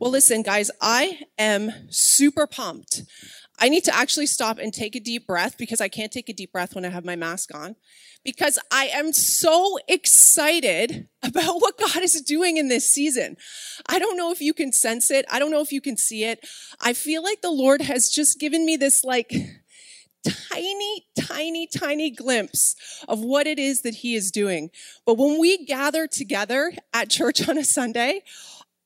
Well, listen, guys, I am super pumped. I need to actually stop and take a deep breath because I can't take a deep breath when I have my mask on. Because I am so excited about what God is doing in this season. I don't know if you can sense it. I don't know if you can see it. I feel like the Lord has just given me this like tiny, tiny, tiny glimpse of what it is that He is doing. But when we gather together at church on a Sunday,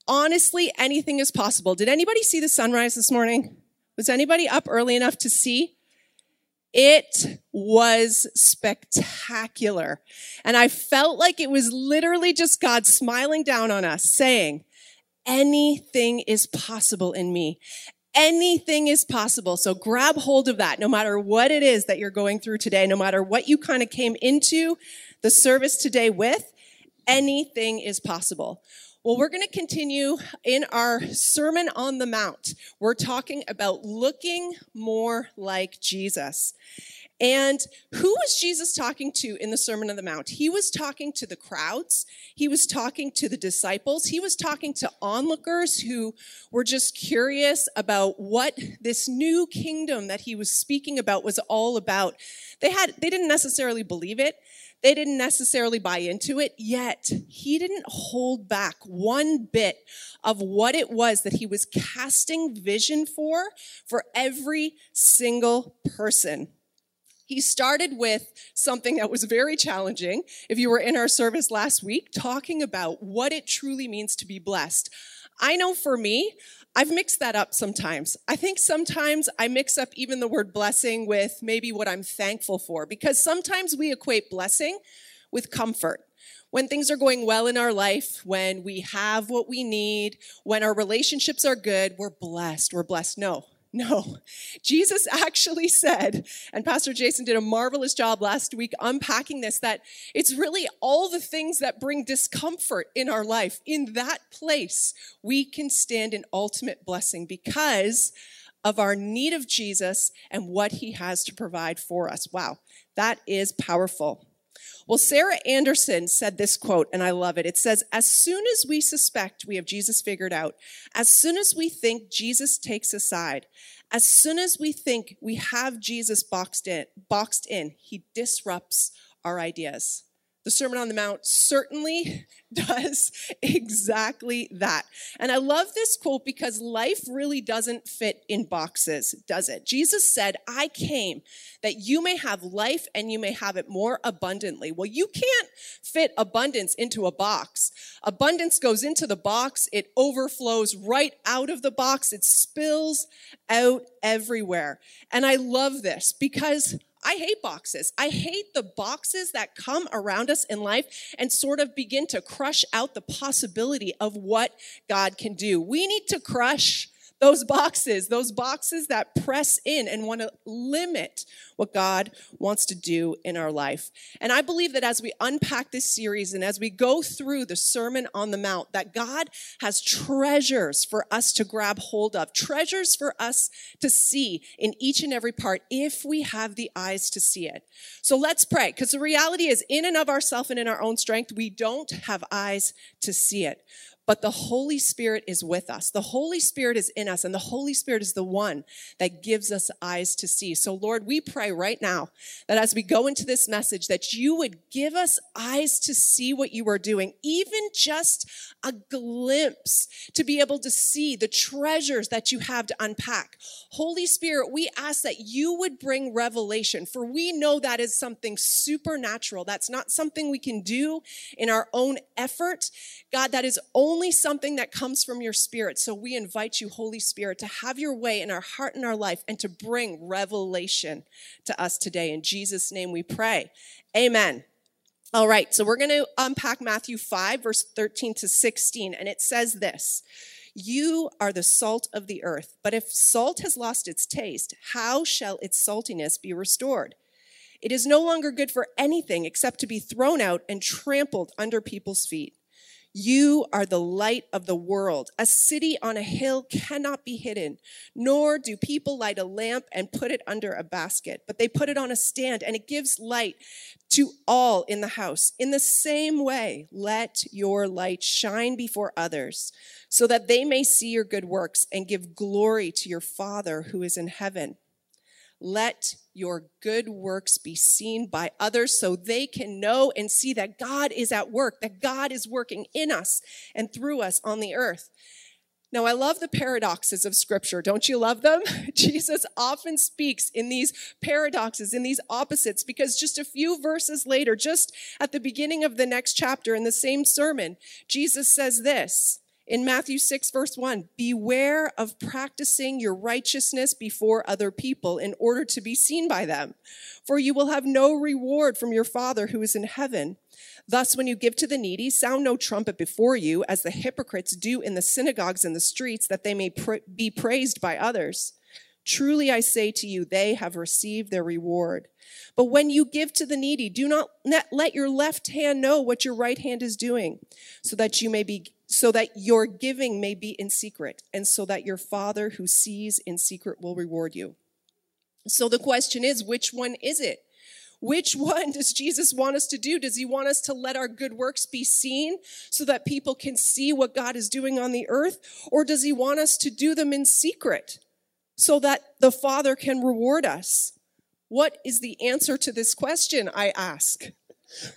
honestly, anything is possible. Did anybody see the sunrise this morning? Was anybody up early enough to see? It was spectacular. And I felt like it was literally just God smiling down on us, saying, Anything is possible in me. Anything is possible. So grab hold of that, no matter what it is that you're going through today, no matter what you kind of came into the service today with, anything is possible. Well, we're going to continue in our Sermon on the Mount. We're talking about looking more like Jesus. And who was Jesus talking to in the Sermon on the Mount? He was talking to the crowds. He was talking to the disciples. He was talking to onlookers who were just curious about what this new kingdom that he was speaking about was all about. They had, they didn't necessarily believe it. They didn't necessarily buy into it, yet he didn't hold back one bit of what it was that he was casting vision for, for every single person. He started with something that was very challenging. If you were in our service last week, talking about what it truly means to be blessed. I know for me, I've mixed that up sometimes. I think sometimes I mix up even the word blessing with maybe what I'm thankful for because sometimes we equate blessing with comfort. When things are going well in our life, when we have what we need, when our relationships are good, we're blessed. We're blessed. No, no, Jesus actually said, and Pastor Jason did a marvelous job last week unpacking this, that it's really all the things that bring discomfort in our life. In that place, we can stand in ultimate blessing because of our need of Jesus and what he has to provide for us. Wow, that is powerful. Well, Sarah Anderson said this quote, and I love it. It says, As soon as we suspect we have Jesus figured out, as soon as we think Jesus takes aside, as soon as we think we have Jesus boxed in, boxed in, he disrupts our ideas. The Sermon on the Mount certainly does exactly that. And I love this quote because life really doesn't fit in boxes, does it? Jesus said, I came that you may have life and you may have it more abundantly. Well, you can't fit abundance into a box. Abundance goes into the box, it overflows right out of the box, it spills out everywhere. And I love this because I hate boxes. I hate the boxes that come around us in life and sort of begin to crush out the possibility of what God can do. We need to crush those boxes, those boxes that press in and want to limit what God wants to do in our life. And I believe that as we unpack this series and as we go through the Sermon on the Mount, that God has treasures for us to grab hold of, treasures for us to see in each and every part if we have the eyes to see it. So let's pray, because the reality is, in and of ourselves and in our own strength, we don't have eyes to see it but the Holy Spirit is with us. The Holy Spirit is in us, and the Holy Spirit is the one that gives us eyes to see. So, Lord, we pray right now that as we go into this message, that you would give us eyes to see what you are doing, even just a glimpse to be able to see the treasures that you have to unpack. Holy Spirit, we ask that you would bring revelation, for we know that is something supernatural. That's not something we can do in our own effort. God, that is only only something that comes from your spirit. So we invite you, Holy Spirit, to have your way in our heart and our life and to bring revelation to us today. In Jesus' name we pray. Amen. All right, so we're going to unpack Matthew 5, verse 13 to 16, and it says this You are the salt of the earth, but if salt has lost its taste, how shall its saltiness be restored? It is no longer good for anything except to be thrown out and trampled under people's feet. You are the light of the world. A city on a hill cannot be hidden, nor do people light a lamp and put it under a basket, but they put it on a stand and it gives light to all in the house. In the same way, let your light shine before others so that they may see your good works and give glory to your Father who is in heaven. Let your good works be seen by others so they can know and see that God is at work, that God is working in us and through us on the earth. Now, I love the paradoxes of scripture. Don't you love them? Jesus often speaks in these paradoxes, in these opposites, because just a few verses later, just at the beginning of the next chapter in the same sermon, Jesus says this in Matthew 6, verse 1, beware of practicing your righteousness before other people in order to be seen by them, for you will have no reward from your Father who is in heaven. Thus, when you give to the needy, sound no trumpet before you, as the hypocrites do in the synagogues and the streets, that they may pr- be praised by others. Truly I say to you, they have received their reward. But when you give to the needy, do not let your left hand know what your right hand is doing, so that you may be so that your giving may be in secret, and so that your Father who sees in secret will reward you. So the question is, which one is it? Which one does Jesus want us to do? Does he want us to let our good works be seen so that people can see what God is doing on the earth? Or does he want us to do them in secret so that the Father can reward us? What is the answer to this question, I ask?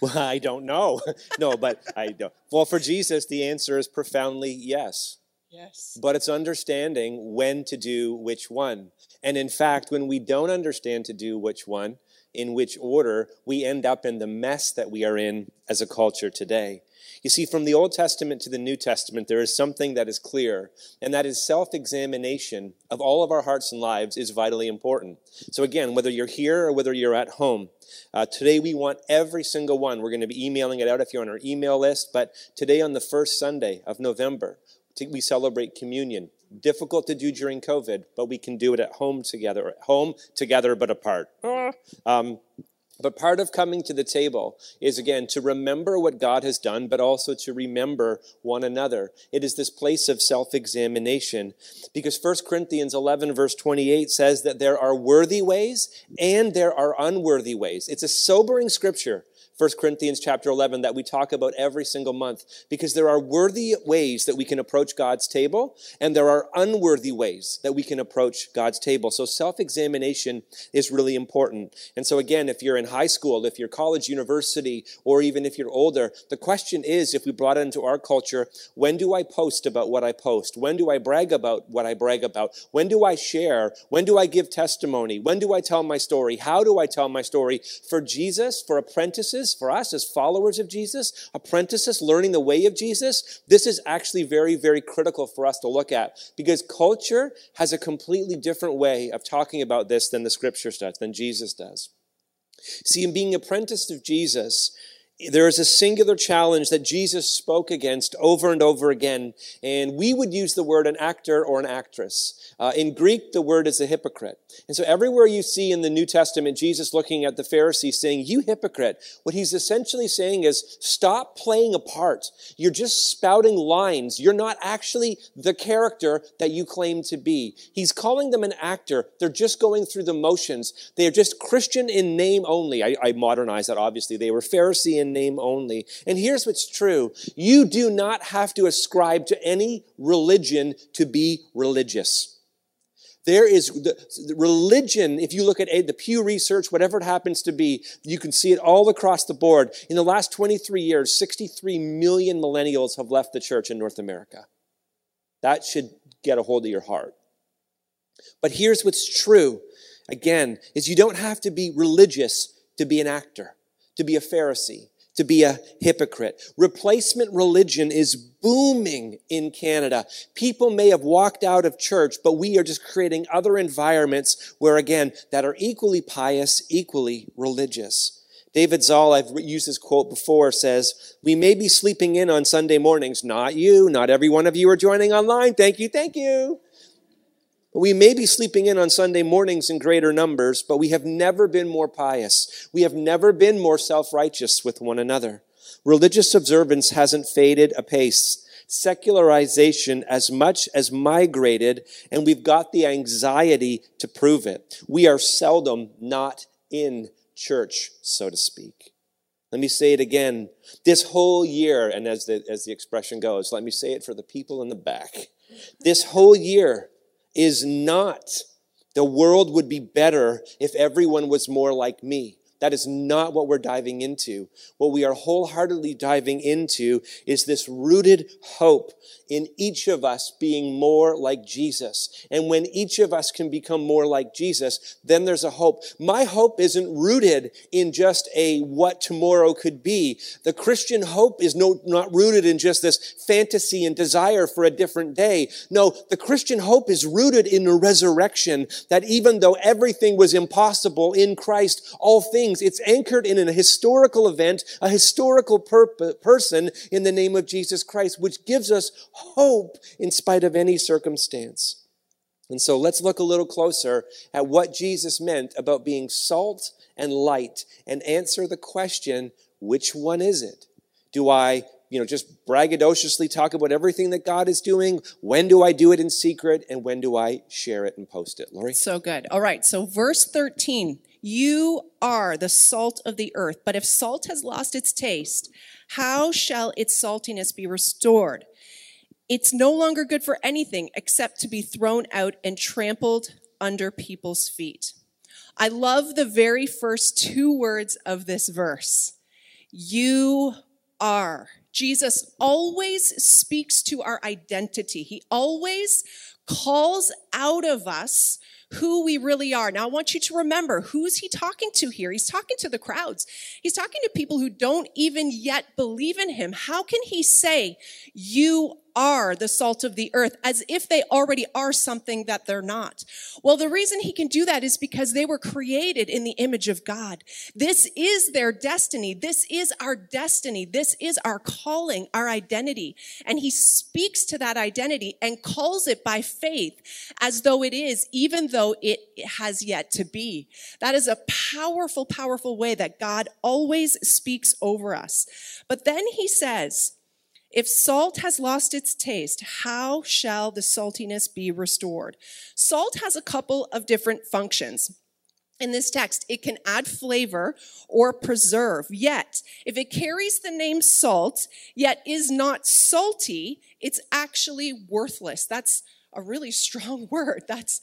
Well, I don't know. no, but I don't. Well, for Jesus, the answer is profoundly yes. Yes. But it's understanding when to do which one. And in fact, when we don't understand to do which one, in which order, we end up in the mess that we are in as a culture today. You see, from the Old Testament to the New Testament, there is something that is clear, and that is self examination of all of our hearts and lives is vitally important. So, again, whether you're here or whether you're at home, uh, today we want every single one. We're going to be emailing it out if you're on our email list, but today on the first Sunday of November, we celebrate communion. Difficult to do during COVID, but we can do it at home together, at home together but apart. Um, but part of coming to the table is, again, to remember what God has done, but also to remember one another. It is this place of self examination. Because 1 Corinthians 11, verse 28 says that there are worthy ways and there are unworthy ways. It's a sobering scripture 1 Corinthians chapter 11 that we talk about every single month because there are worthy ways that we can approach God's table and there are unworthy ways that we can approach God's table. So self-examination is really important. And so again, if you're in high school, if you're college, university, or even if you're older, the question is, if we brought it into our culture, when do I post about what I post? When do I brag about what I brag about? When do I share? When do I give testimony? When do I tell my story? How do I tell my story? For Jesus, for apprentices, for us as followers of Jesus, apprentices learning the way of Jesus, this is actually very, very critical for us to look at because culture has a completely different way of talking about this than the scriptures does, than Jesus does. See, in being apprenticed of Jesus, there is a singular challenge that Jesus spoke against over and over again, and we would use the word an actor or an actress. Uh, in Greek, the word is a hypocrite. And so everywhere you see in the New Testament Jesus looking at the Pharisees saying, You hypocrite, what he's essentially saying is, Stop playing a part. You're just spouting lines. You're not actually the character that you claim to be. He's calling them an actor. They're just going through the motions. They are just Christian in name only. I, I modernize that, obviously. They were Pharisee in name only. And here's what's true you do not have to ascribe to any religion to be religious. There is the, the religion, if you look at eh, the Pew Research, whatever it happens to be, you can see it all across the board. In the last 23 years, 63 million millennials have left the church in North America. That should get a hold of your heart. But here's what's true again, is you don't have to be religious to be an actor, to be a Pharisee, to be a hypocrite. Replacement religion is booming in Canada. People may have walked out of church, but we are just creating other environments where, again, that are equally pious, equally religious. David Zahl, I've used this quote before, says, We may be sleeping in on Sunday mornings. Not you. Not every one of you are joining online. Thank you. Thank you. We may be sleeping in on Sunday mornings in greater numbers, but we have never been more pious. We have never been more self righteous with one another. Religious observance hasn't faded apace. Secularization as much as migrated, and we've got the anxiety to prove it. We are seldom not in church, so to speak. Let me say it again. This whole year, and as the, as the expression goes, let me say it for the people in the back. This whole year is not the world would be better if everyone was more like me. That is not what we're diving into. What we are wholeheartedly diving into is this rooted hope in each of us being more like Jesus. And when each of us can become more like Jesus, then there's a hope. My hope isn't rooted in just a what tomorrow could be. The Christian hope is no, not rooted in just this fantasy and desire for a different day. No, the Christian hope is rooted in the resurrection that even though everything was impossible in Christ, all things, it's anchored in a historical event, a historical per- person in the name of Jesus Christ, which gives us hope in spite of any circumstance. And so let's look a little closer at what Jesus meant about being salt and light and answer the question, which one is it? Do I, you know, just braggadociously talk about everything that God is doing? When do I do it in secret? And when do I share it and post it? Lori? So good. All right. So verse 13, you are the salt of the earth. But if salt has lost its taste, how shall its saltiness be restored? It's no longer good for anything except to be thrown out and trampled under people's feet. I love the very first two words of this verse. You are. Jesus always speaks to our identity. He always calls out of us who we really are. Now, I want you to remember who's he talking to here? He's talking to the crowds. He's talking to people who don't even yet believe in him. How can he say, You are the salt of the earth as if they already are something that they're not. Well, the reason he can do that is because they were created in the image of God. This is their destiny. This is our destiny. This is our calling, our identity. And he speaks to that identity and calls it by faith as though it is, even though it has yet to be. That is a powerful, powerful way that God always speaks over us. But then he says, if salt has lost its taste, how shall the saltiness be restored? Salt has a couple of different functions. In this text, it can add flavor or preserve. Yet, if it carries the name salt, yet is not salty, it's actually worthless. That's a really strong word. That's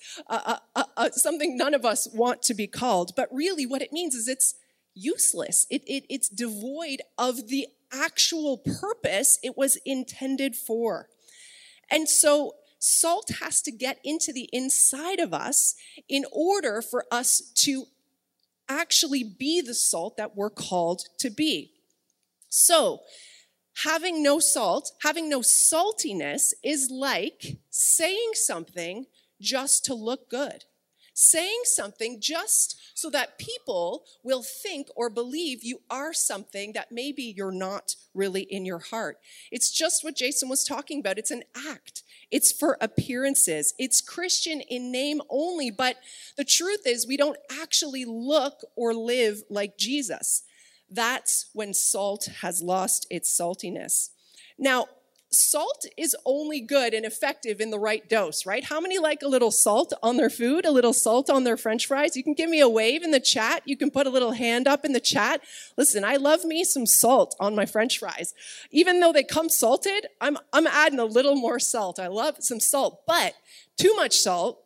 something none of us want to be called. But really, what it means is it's useless. It, it, it's devoid of the actual purpose it was intended for. And so salt has to get into the inside of us in order for us to actually be the salt that we're called to be. So, having no salt, having no saltiness is like saying something just to look good saying something just so that people will think or believe you are something that maybe you're not really in your heart. It's just what Jason was talking about. It's an act. It's for appearances. It's Christian in name only, but the truth is we don't actually look or live like Jesus. That's when salt has lost its saltiness. Now, salt is only good and effective in the right dose, right? How many like a little salt on their food, a little salt on their french fries? You can give me a wave in the chat. You can put a little hand up in the chat. Listen, I love me some salt on my french fries. Even though they come salted, I'm, I'm adding a little more salt. I love some salt, but too much salt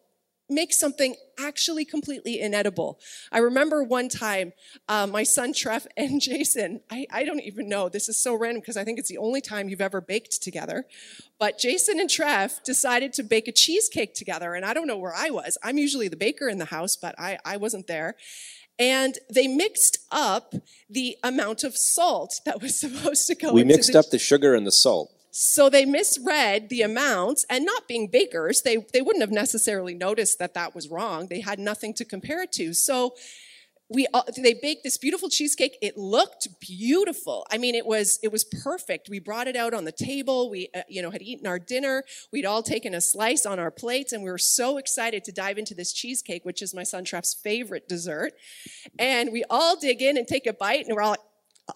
make something actually completely inedible. I remember one time, uh, my son Trev and Jason, I, I don't even know, this is so random because I think it's the only time you've ever baked together, but Jason and Trev decided to bake a cheesecake together, and I don't know where I was. I'm usually the baker in the house, but I, I wasn't there. And they mixed up the amount of salt that was supposed to go. We mixed the, up the sugar and the salt. So they misread the amounts, and not being bakers, they, they wouldn't have necessarily noticed that that was wrong. They had nothing to compare it to. So we they baked this beautiful cheesecake. It looked beautiful. I mean, it was it was perfect. We brought it out on the table. We uh, you know had eaten our dinner. We'd all taken a slice on our plates, and we were so excited to dive into this cheesecake, which is my son Trev's favorite dessert. And we all dig in and take a bite, and we're all like,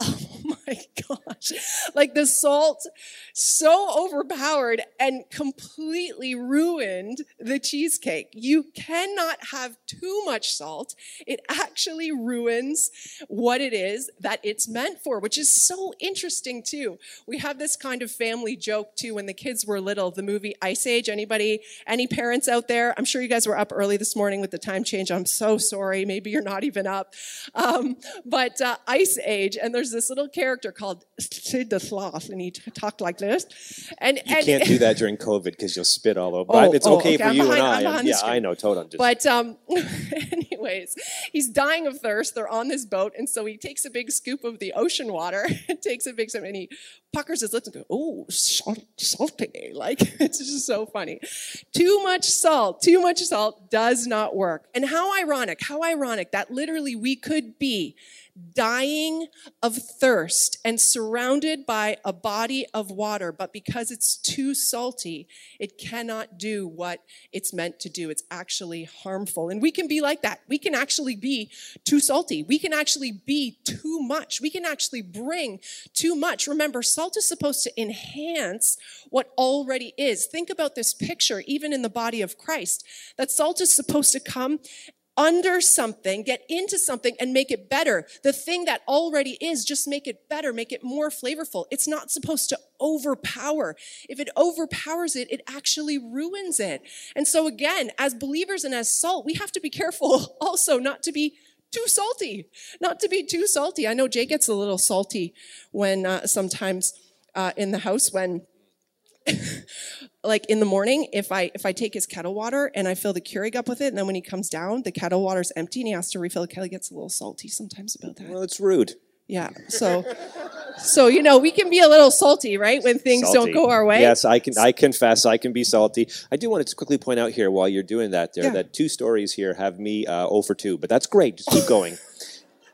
oh my gosh. Like the salt so overpowered and completely ruined the cheesecake. You cannot have too much salt. It actually ruins what it is that it's meant for, which is so interesting too. We have this kind of family joke too when the kids were little, the movie Ice Age. Anybody, any parents out there? I'm sure you guys were up early this morning with the time change. I'm so sorry. Maybe you're not even up. Um, but uh, Ice Age, and there's this little character called Sid the Sloth, and he t- talked like this. And You and, can't do that during COVID because you'll spit all over. Oh, it's oh, okay okay, for I'm you behind- and I. yeah. I know. Totally. I'm just, But um, anyways, he's dying of thirst. They're on this boat, and so he takes a big scoop of the ocean water, takes a big sip, and he puckers his lips and goes, "Oh, salt, salty!" Like it's just so funny. Too much salt, too much salt does not work. And how ironic! How ironic that literally we could be dying of thirst and surrounded by a body of water, but because it's too salty, it cannot do what it's meant to do. It's actually harmful. And we can be like that. We can actually be too salty. We can actually be too much. We can actually bring too much. Remember, salt is supposed to enhance what already is. Think about this picture, even in the body of Christ, that salt is supposed to come under something, get into something and make it better. The thing that already is, just make it better, make it more flavorful. It's not supposed to overpower. If it overpowers it, it actually ruins it. And so again, as believers and as salt, we have to be careful also not to be too salty, not to be too salty. I know Jay gets a little salty when uh, sometimes uh, in the house when like in the morning if i if i take his kettle water and i fill the keurig up with it and then when he comes down the kettle water's empty and he has to refill the kettle he gets a little salty sometimes about that well, it's rude. yeah so so you know we can be a little salty right when things Salty. don't go our way Yes, I can. I confess, I can be salty. I do want to quickly point out here while you're doing that, there, Yeah. that two stories here have me uh, 0 for 2, but that's great. Just keep going.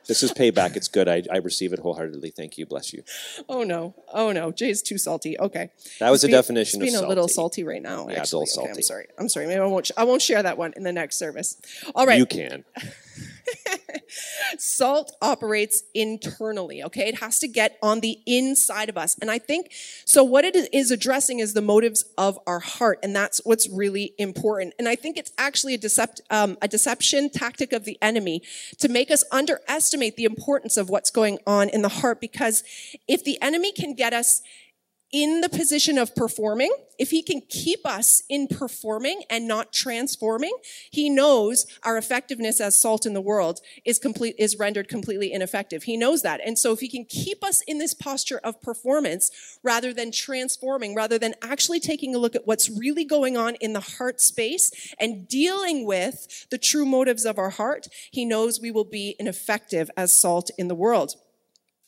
this is payback. It's good. I, I receive it wholeheartedly. Thank you. Bless you. oh no oh no jay's too salty okay That was a being- definition he's of being a little salty. salty right now Yeah, a actually. little Okay, i'm sorry i'm sorry maybe i won't sh- i won't share that one in the next service all right You can. Salt operates internally, okay? It has to get on the inside of us. And I think, so what it is addressing is the motives of our heart. And that's what's really important. And I think it's actually a, decept, um, a deception tactic of the enemy to make us underestimate the importance of what's going on in the heart. Because if the enemy can get us in the position of performing, if he can keep us in performing and not transforming, he knows our effectiveness as salt in the world is complete, is rendered completely ineffective. He knows that. And so if he can keep us in this posture of performance rather than transforming, rather than actually taking a look at what's really going on in the heart space and dealing with the true motives of our heart, he knows we will be ineffective as salt in the world.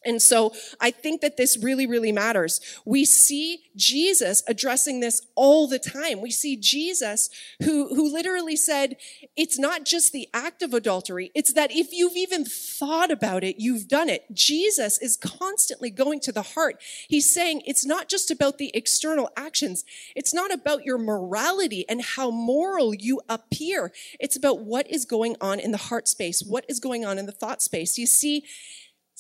And so I think that this really, really matters. We see Jesus addressing this all the time. We see Jesus who, who literally said, it's not just the act of adultery. It's that if you've even thought about it, you've done it. Jesus is constantly going to the heart. He's saying it's not just about the external actions. It's not about your morality and how moral you appear. It's about what is going on in the heart space. What is going on in the thought space. You see,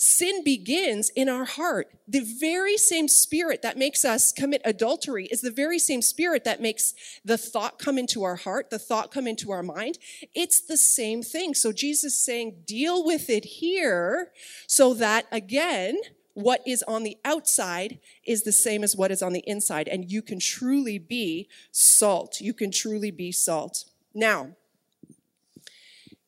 Sin begins in our heart. The very same spirit that makes us commit adultery is the very same spirit that makes the thought come into our heart, the thought come into our mind. It's the same thing. So Jesus saying, deal with it here so that again, what is on the outside is the same as what is on the inside. And you can truly be salt. You can truly be salt. Now,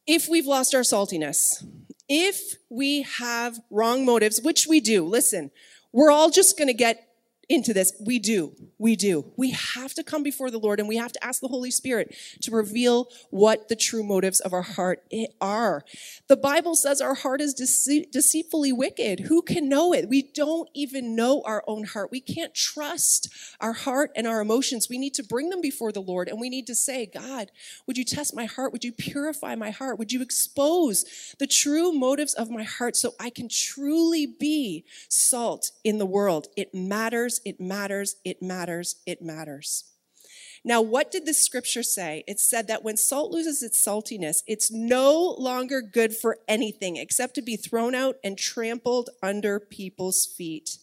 if we've lost our saltiness, if we have wrong motives, which we do, listen, we're all just going to get into this. We do. We do. We have to come before the Lord and we have to ask the Holy Spirit to reveal what the true motives of our heart are. The Bible says our heart is dece- deceitfully wicked. Who can know it? We don't even know our own heart. We can't trust our heart and our emotions. We need to bring them before the Lord and we need to say, God, would you test my heart? Would you purify my heart? Would you expose the true motives of my heart so I can truly be salt in the world? It matters. It matters. It matters. It matters. Now, what did the scripture say? It said that when salt loses its saltiness, it's no longer good for anything except to be thrown out and trampled under people's feet.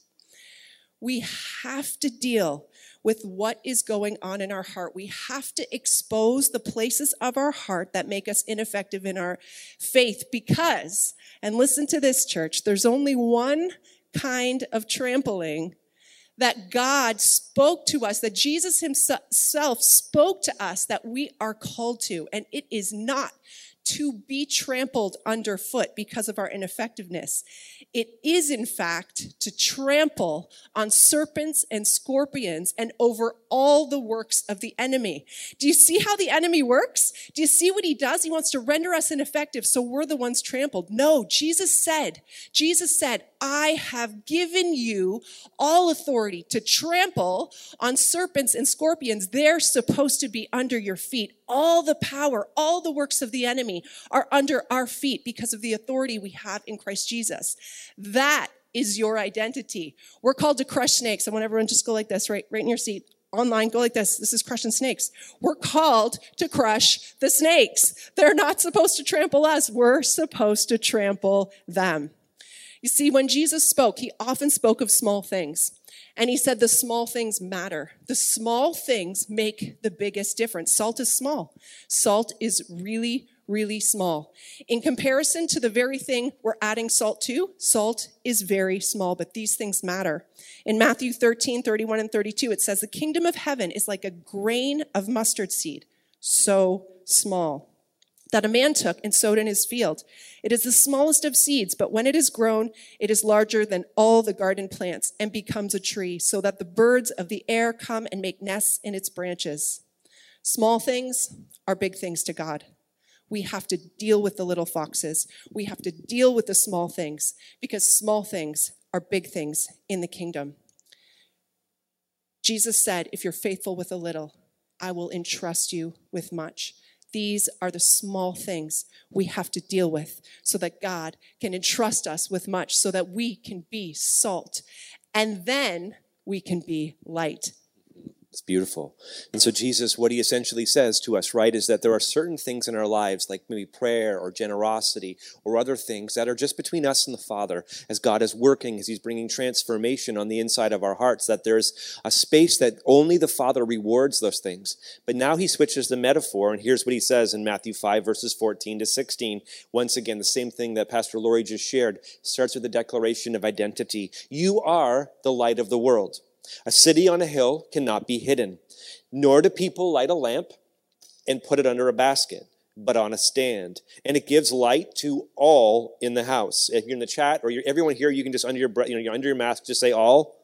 We have to deal with what is going on in our heart. We have to expose the places of our heart that make us ineffective in our faith because, and listen to this, church, there's only one kind of trampling that God spoke to us, that Jesus himself spoke to us that we are called to. And it is not to be trampled underfoot because of our ineffectiveness. It is, in fact, to trample on serpents and scorpions and over all the works of the enemy. Do you see how the enemy works? Do you see what he does? He wants to render us ineffective so we're the ones trampled. No, Jesus said, Jesus said, I have given you all authority to trample on serpents and scorpions. They're supposed to be under your feet. All the power, all the works of the enemy are under our feet because of the authority we have in Christ Jesus. That is your identity. We're called to crush snakes. I want everyone to just go like this, right, right in your seat. Online, go like this. This is crushing snakes. We're called to crush the snakes. They're not supposed to trample us. We're supposed to trample them. You see, when Jesus spoke, he often spoke of small things. And he said the small things matter. The small things make the biggest difference. Salt is small. Salt is really, really small. In comparison to the very thing we're adding salt to, salt is very small, but these things matter. In Matthew 13, 31 and 32, it says, The kingdom of heaven is like a grain of mustard seed, so small that a man took and sowed in his field. It is the smallest of seeds, but when it is grown, it is larger than all the garden plants and becomes a tree, so that the birds of the air come and make nests in its branches. Small things are big things to God. We have to deal with the little foxes. We have to deal with the small things because small things are big things in the kingdom. Jesus said, If you're faithful with a little, I will entrust you with much. These are the small things we have to deal with so that God can entrust us with much, so that we can be salt. And then we can be light. It's beautiful. And so, Jesus, what he essentially says to us, right, is that there are certain things in our lives, like maybe prayer or generosity or other things that are just between us and the Father as God is working, as he's bringing transformation on the inside of our hearts, that there's a space that only the Father rewards those things. But now he switches the metaphor, and here's what he says in Matthew 5, verses 14 to 16. Once again, the same thing that Pastor Laurie just shared starts with the declaration of identity. You are the light of the world. A city on a hill cannot be hidden, nor do people light a lamp and put it under a basket, but on a stand. And it gives light to all in the house. If you're in the chat or everyone here, you can just under your breath, you know, under your mask, just say all.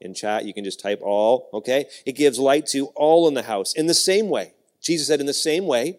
In chat, you can just type all, okay? It gives light to all in the house. In the same way, Jesus said, in the same way,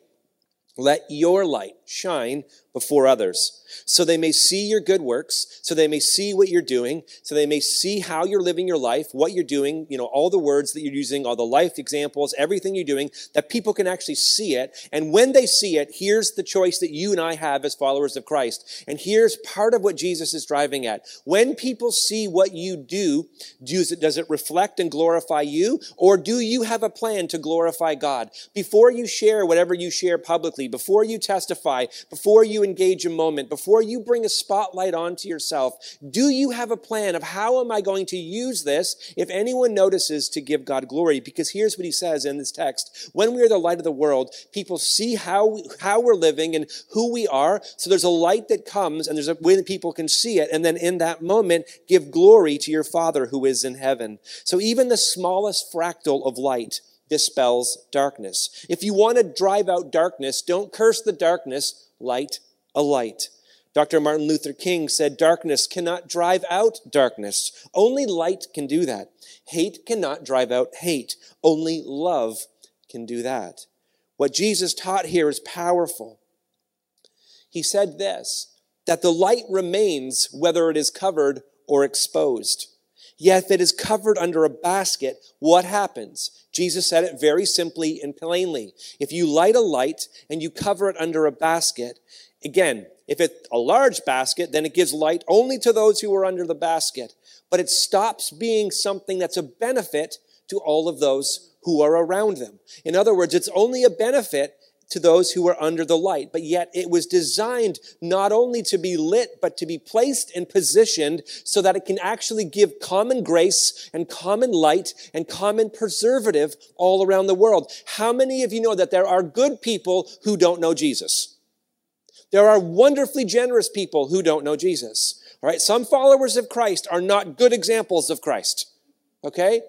let your light shine before others so they may see your good works, so they may see what you're doing, so they may see how you're living your life, what you're doing, you know, all the words that you're using, all the life examples, everything you're doing, that people can actually see it. And when they see it, here's the choice that you and I have as followers of Christ. And here's part of what Jesus is driving at. When people see what you do, does it, does it reflect and glorify you? Or do you have a plan to glorify God? Before you share whatever you share publicly, before you testify, before you engage a moment, before you bring a spotlight onto yourself, do you have a plan of how am I going to use this if anyone notices to give God glory? Because here's what he says in this text. When we are the light of the world, people see how, how we're living and who we are. So there's a light that comes and there's a way that people can see it. And then in that moment, give glory to your Father who is in heaven. So even the smallest fractal of light dispels darkness. If you want to drive out darkness, don't curse the darkness, light a light. Dr. Martin Luther King said, Darkness cannot drive out darkness. Only light can do that. Hate cannot drive out hate. Only love can do that. What Jesus taught here is powerful. He said this that the light remains whether it is covered or exposed. Yet it is covered under a basket, what happens? Jesus said it very simply and plainly. If you light a light and you cover it under a basket, again, if it's a large basket, then it gives light only to those who are under the basket. But it stops being something that's a benefit to all of those who are around them. In other words, it's only a benefit to those who are under the light. But yet it was designed not only to be lit, but to be placed and positioned so that it can actually give common grace and common light and common preservative all around the world. How many of you know that there are good people who don't know Jesus? There are wonderfully generous people who don't know Jesus. All right. Some followers of Christ are not good examples of Christ. Okay.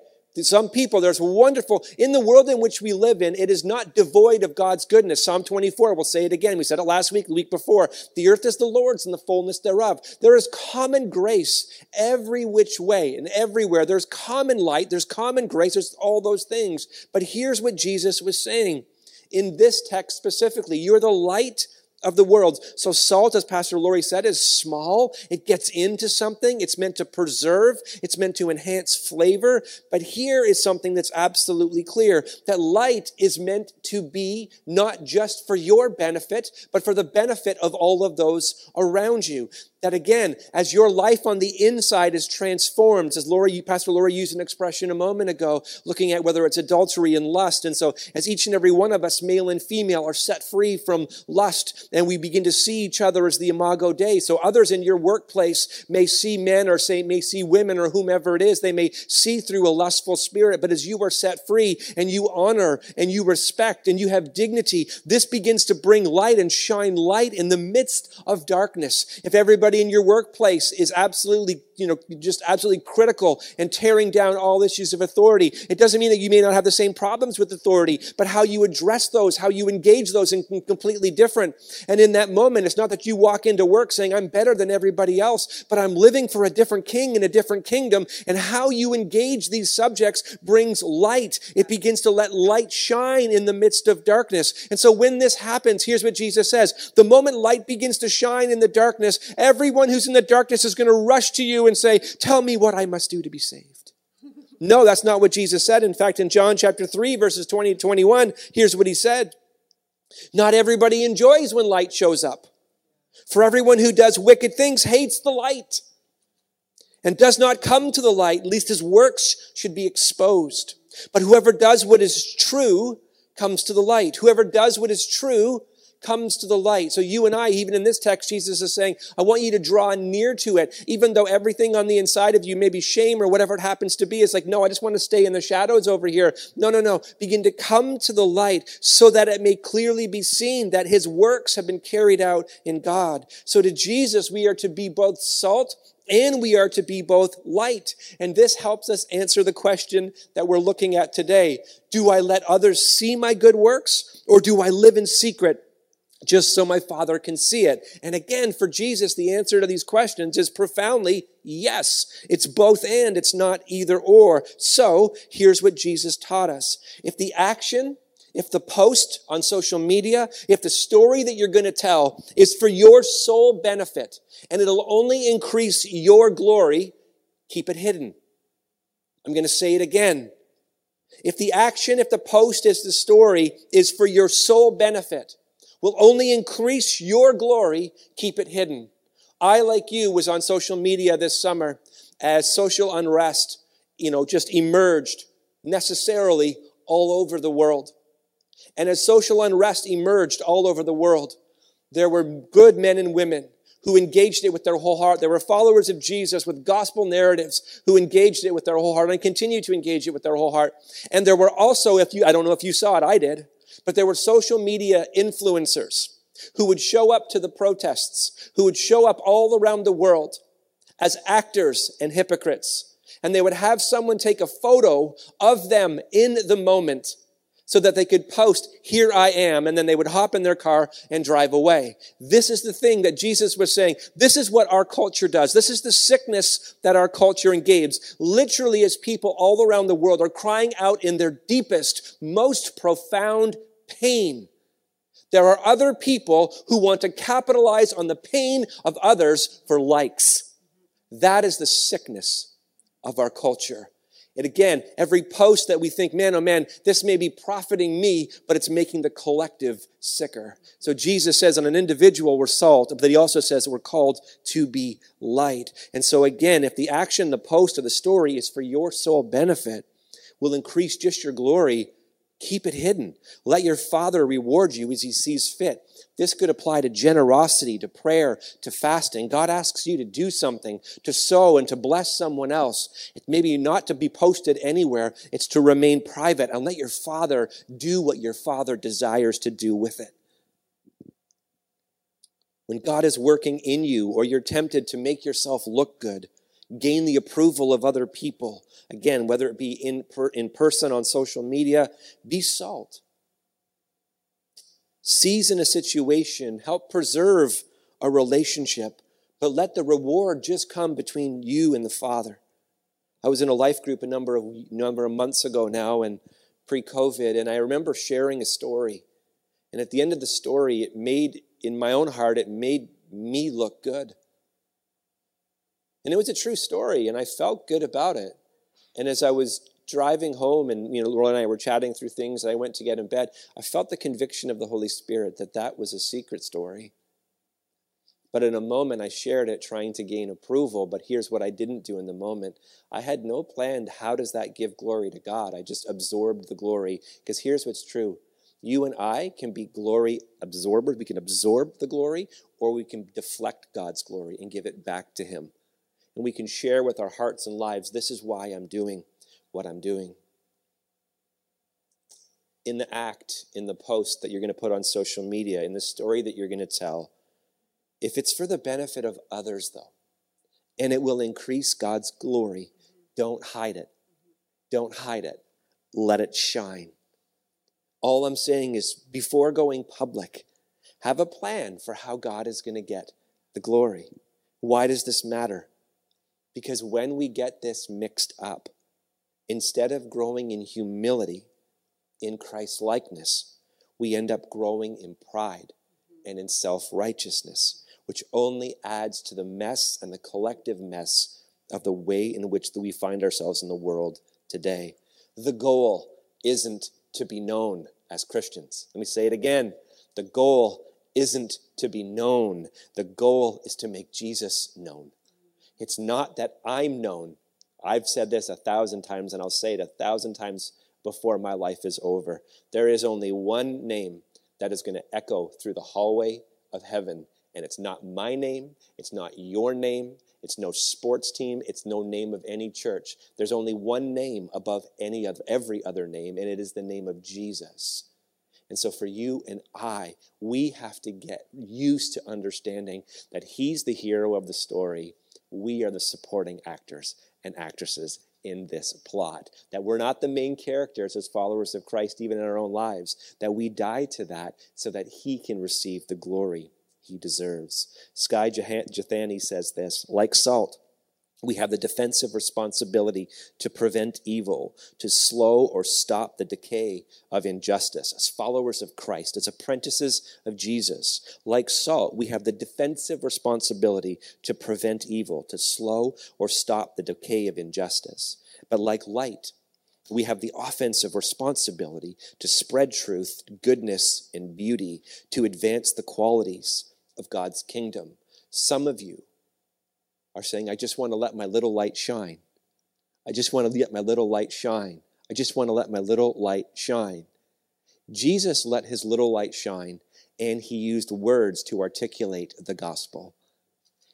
Some people, there's wonderful, in the world in which we live in, it is not devoid of God's goodness. Psalm 24, we'll say it again. We said it last week, the week before. The earth is the Lord's and the fullness thereof. There is common grace every which way and everywhere. There's common light, there's common grace, there's all those things. But here's what Jesus was saying in this text specifically. You're the light of the world. So salt, as Pastor Lori said, is small. It gets into something. It's meant to preserve. It's meant to enhance flavor. But here is something that's absolutely clear that light is meant to be not just for your benefit, but for the benefit of all of those around you that again, as your life on the inside is transformed, as Laura, Pastor Laura used an expression a moment ago, looking at whether it's adultery and lust. And so as each and every one of us, male and female, are set free from lust and we begin to see each other as the imago Dei. So others in your workplace may see men or say, may see women or whomever it is. They may see through a lustful spirit, but as you are set free and you honor and you respect and you have dignity, this begins to bring light and shine light in the midst of darkness. If everybody in your workplace is absolutely you know, just absolutely critical and tearing down all issues of authority. It doesn't mean that you may not have the same problems with authority, but how you address those, how you engage those is completely different. And in that moment, it's not that you walk into work saying, I'm better than everybody else, but I'm living for a different king in a different kingdom. And how you engage these subjects brings light. It begins to let light shine in the midst of darkness. And so when this happens, here's what Jesus says. The moment light begins to shine in the darkness, everyone who's in the darkness is going to rush to you and say, Tell me what I must do to be saved. No, that's not what Jesus said. In fact, in John chapter 3, verses 20 to 21, here's what he said. Not everybody enjoys when light shows up. For everyone who does wicked things hates the light and does not come to the light, lest his works should be exposed. But whoever does what is true comes to the light. Whoever does what is true comes to the light. So you and I, even in this text, Jesus is saying, I want you to draw near to it, even though everything on the inside of you, maybe shame or whatever it happens to be, is like, no, I just want to stay in the shadows over here. No, no, no. Begin to come to the light so that it may clearly be seen that his works have been carried out in God. So to Jesus, we are to be both salt and we are to be both light. And this helps us answer the question that we're looking at today. Do I let others see my good works or do I live in secret just so my father can see it. And again, for Jesus, the answer to these questions is profoundly yes. It's both and, it's not either or. So here's what Jesus taught us. If the action, if the post on social media, if the story that you're going to tell is for your sole benefit and it'll only increase your glory, keep it hidden. I'm going to say it again. If the action, if the post is the story is for your sole benefit, will only increase your glory, keep it hidden. I, like you, was on social media this summer as social unrest, you know, just emerged necessarily all over the world. And as social unrest emerged all over the world, there were good men and women who engaged it with their whole heart. There were followers of Jesus with gospel narratives who engaged it with their whole heart and continue to engage it with their whole heart. And there were also, if you, I don't know if you saw it, I did, but there were social media influencers who would show up to the protests, who would show up all around the world as actors and hypocrites. And they would have someone take a photo of them in the moment so that they could post, here I am, and then they would hop in their car and drive away. This is the thing that Jesus was saying. This is what our culture does. This is the sickness that our culture engages. Literally, as people all around the world are crying out in their deepest, most profound pain. There are other people who want to capitalize on the pain of others for likes. That is the sickness of our culture. And again, every post that we think, man, oh man, this may be profiting me, but it's making the collective sicker. So Jesus says on an individual we're salt, but he also says we're called to be light. And so again, if the action, the post, or the story is for your sole benefit, will increase just your glory, keep it hidden. Let your Father reward you as he sees fit. This could apply to generosity, to prayer, to fasting. God asks you to do something, to sow and to bless someone else. It maybe not to be posted anywhere, it's to remain private and let your Father do what your Father desires to do with it. When God is working in you, or you're tempted to make yourself look good, gain the approval of other people, again, whether it be in, per, in person on social media, be salt. Season a situation, help preserve a relationship, but let the reward just come between you and the Father. I was in a life group a number of number of months ago now and pre-COVID and I remember sharing a story. And at the end of the story it made in my own heart, it made me look good. And it was a true story, and I felt good about it. And as I was driving home, and you know, Laura and I were chatting through things, and I went to get in bed, I felt the conviction of the Holy Spirit that that was a secret story. But in a moment, I shared it trying to gain approval. But here's what I didn't do in the moment I had no plan. How does that give glory to God? I just absorbed the glory. Because here's what's true you and I can be glory absorbers. We can absorb the glory, or we can deflect God's glory and give it back to Him. And we can share with our hearts and lives this is why I'm doing what I'm doing. In the act, in the post that you're going to put on social media, in the story that you're going to tell, if it's for the benefit of others, though, and it will increase God's glory, don't hide it. Don't hide it. Let it shine. All I'm saying is, before going public, have a plan for how God is going to get the glory. Why does this matter? Because when we get this mixed up, instead of growing in humility, in Christ likeness, we end up growing in pride and in self righteousness, which only adds to the mess and the collective mess of the way in which we find ourselves in the world today. The goal isn't to be known as Christians. Let me say it again. The goal isn't to be known, the goal is to make Jesus known. It's not that I'm known. I've said this a thousand times, and I'll say it a thousand times before my life is over. There is only one name that is going to echo through the hallway of heaven, and it's not my name, it's not your name, it's no sports team. It's no name of any church. There's only one name above any of every other name, and it is the name of Jesus. And so for you and I, we have to get used to understanding that he's the hero of the story. We are the supporting actors and actresses in this plot. That we're not the main characters as followers of Christ, even in our own lives. That we die to that so that he can receive the glory he deserves. Skye Jethani says this like salt, we have the defensive responsibility to prevent evil, to slow or stop the decay of injustice. As followers of Christ, as apprentices of Jesus, like salt, we have the defensive responsibility to prevent evil, to slow or stop the decay of injustice. But like light, we have the offensive responsibility to spread truth, goodness, and beauty, to advance the qualities of God's kingdom. Some of you are saying, I just want to let my little light shine. I just want to let my little light shine. I just want to let my little light shine. Jesus let his little light shine, and he used words to articulate the gospel.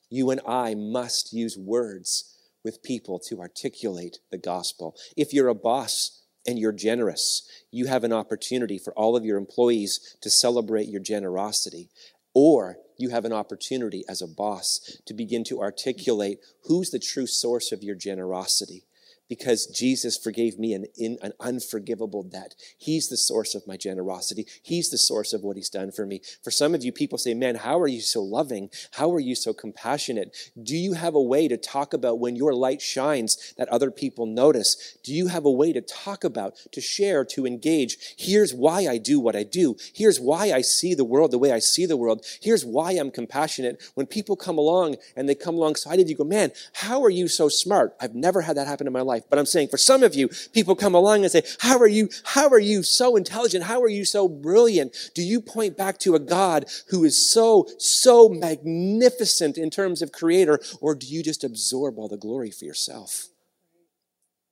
You and I must use words with people to articulate the gospel. If you're a boss and you're generous, you have an opportunity for all of your employees to celebrate your generosity. Or you have an opportunity as a boss to begin to articulate who's the true source of your generosity because Jesus forgave me an, an unforgivable debt. He's the source of my generosity. He's the source of what he's done for me. For some of you, people say, Man, how are you so loving? How are you so compassionate? Do you have a way to talk about when your light shines that other people notice? Do you have a way to talk about, to share, to engage? Here's why I do what I do. Here's why I see the world the way I see the world. Here's why I'm compassionate. When people come along and they come alongside of you, go, Man, how are you so smart? I've never had that happen in my life life. But I'm saying for some of you, people come along and say, how are you, how are you so intelligent? How are you so brilliant? Do you point back to a God who is so, so magnificent in terms of creator, or do you just absorb all the glory for yourself?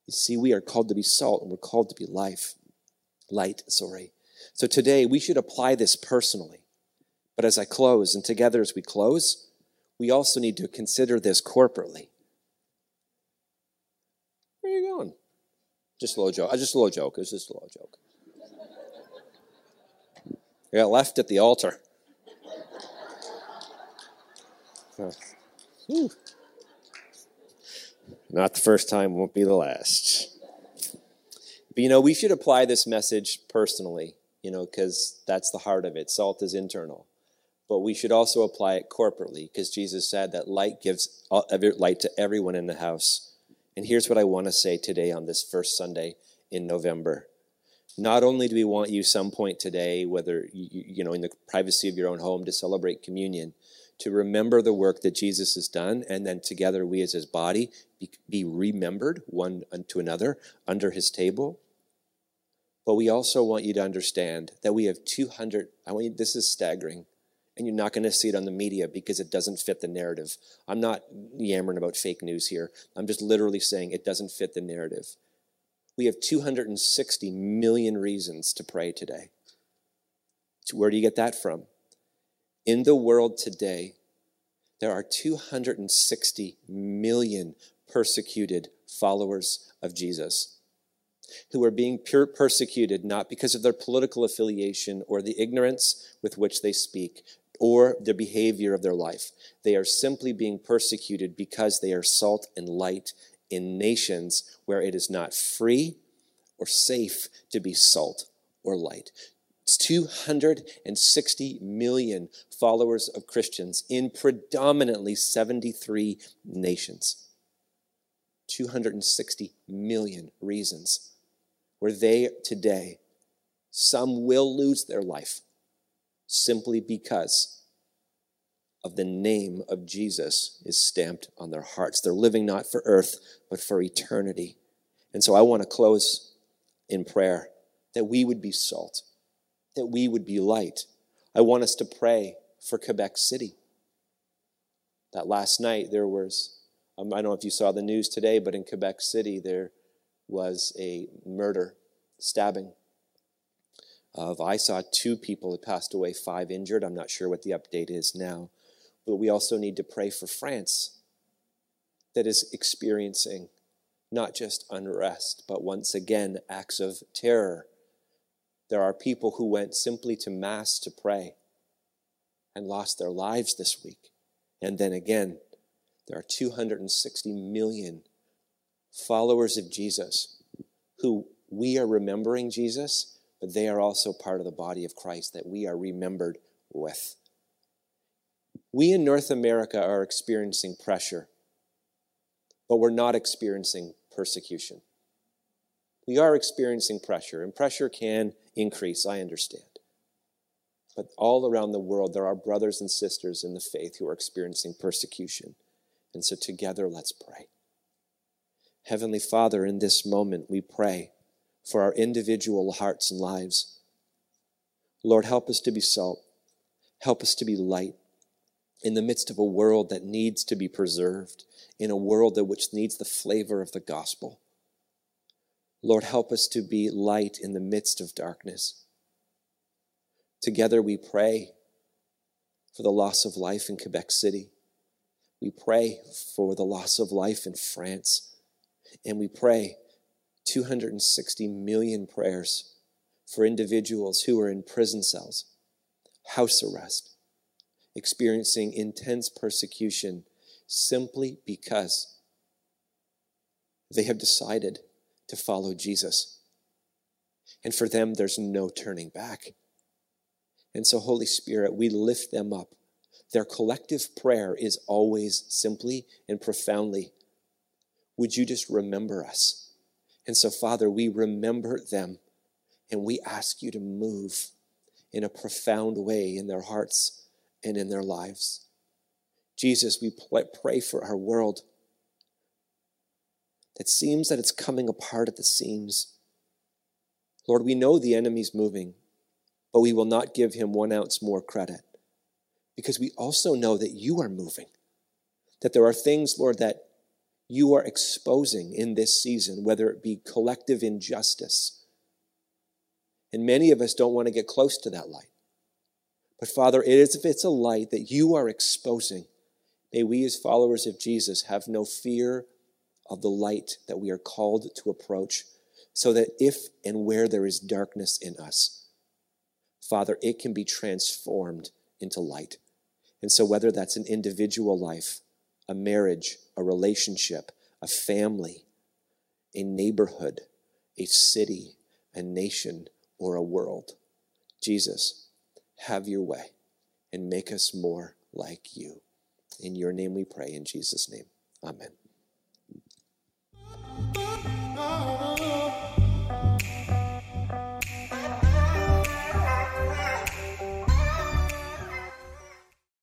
You see, we are called to be salt and we're called to be life. Light, sorry. So today we should apply this personally. But as I close, and together as we close, we also need to consider this corporately. Where are you going? Just a little joke. Uh, just a little joke. It's just a little joke. I got left at the altar. Not the first time, won't be the last. But you know, we should apply this message personally, you know, because that's the heart of it. Salt is internal. But we should also apply it corporately because Jesus said that light gives light to everyone in the house. And here's what I want to say today on this first Sunday in November. Not only do we want you some point today, whether you, you know in the privacy of your own home, to celebrate communion, to remember the work that Jesus has done, and then together we as his body be, be remembered one unto another under his table. But we also want you to understand that we have 200, I want you, this is staggering, and you're not going to see it on the media because it doesn't fit the narrative. I'm not yammering about fake news here. I'm just literally saying it doesn't fit the narrative. We have 260 million reasons to pray today. Where do you get that from? In the world today, there are 260 million persecuted followers of Jesus who are being persecuted not because of their political affiliation or the ignorance with which they speak or the behavior of their life. They are simply being persecuted because they are salt and light in nations where it is not free or safe to be salt or light. It's 260 million followers of Christians in predominantly 73 nations. 260 million reasons where they today, some will lose their life simply because of the name of Jesus is stamped on their hearts. They're living not for earth, but for eternity. And so I want to close in prayer that we would be salt that we would be light. I want us to pray for Quebec City. That last night there was, um, I don't know if you saw the news today, but in Quebec City there was a murder, stabbing of, I saw two people that passed away, five injured. I'm not sure what the update is now. But we also need to pray for France that is experiencing not just unrest, but once again acts of terror there are people who went simply to Mass to pray and lost their lives this week. And then again, there are 260 million followers of Jesus who we are remembering Jesus, but they are also part of the body of Christ that we are remembered with. We in North America are experiencing pressure, but we're not experiencing persecution. We are experiencing pressure, and pressure can increase, I understand. But all around the world, there are brothers and sisters in the faith who are experiencing persecution. And so together, let's pray. Heavenly Father, in this moment, we pray for our individual hearts and lives. Lord, help us to be salt. Help us to be light in the midst of a world that needs to be preserved, in a world that which needs the flavor of the gospel. Lord, help us to be light in the midst of darkness. Together we pray for the loss of life in Quebec City. We pray for the loss of life in France. And we pray 260 million prayers for individuals who are in prison cells, house arrest, experiencing intense persecution simply because they have decided to follow Jesus. And for them, there's no turning back. And so, Holy Spirit, we lift them up. Their collective prayer is always simply and profoundly, would you just remember us? And so, Father, we remember them and we ask you to move in a profound way in their hearts and in their lives. Jesus, we pray for our world. It seems that it's coming apart at the seams. Lord, we know the enemy's moving, but we will not give him one ounce more credit because we also know that you are moving. That there are things, Lord, that you are exposing in this season, whether it be collective injustice. And many of us don't want to get close to that light. But Father, it is if it's a light that you are exposing, may we as followers of Jesus have no fear of the light that we are called to approach, so that if and where there is darkness in us, Father, it can be transformed into light. And so, whether that's an individual life, a marriage, a relationship, a family, a neighborhood, a city, a nation, or a world, Jesus, have your way and make us more like you. In your name we pray, in Jesus' name. Amen.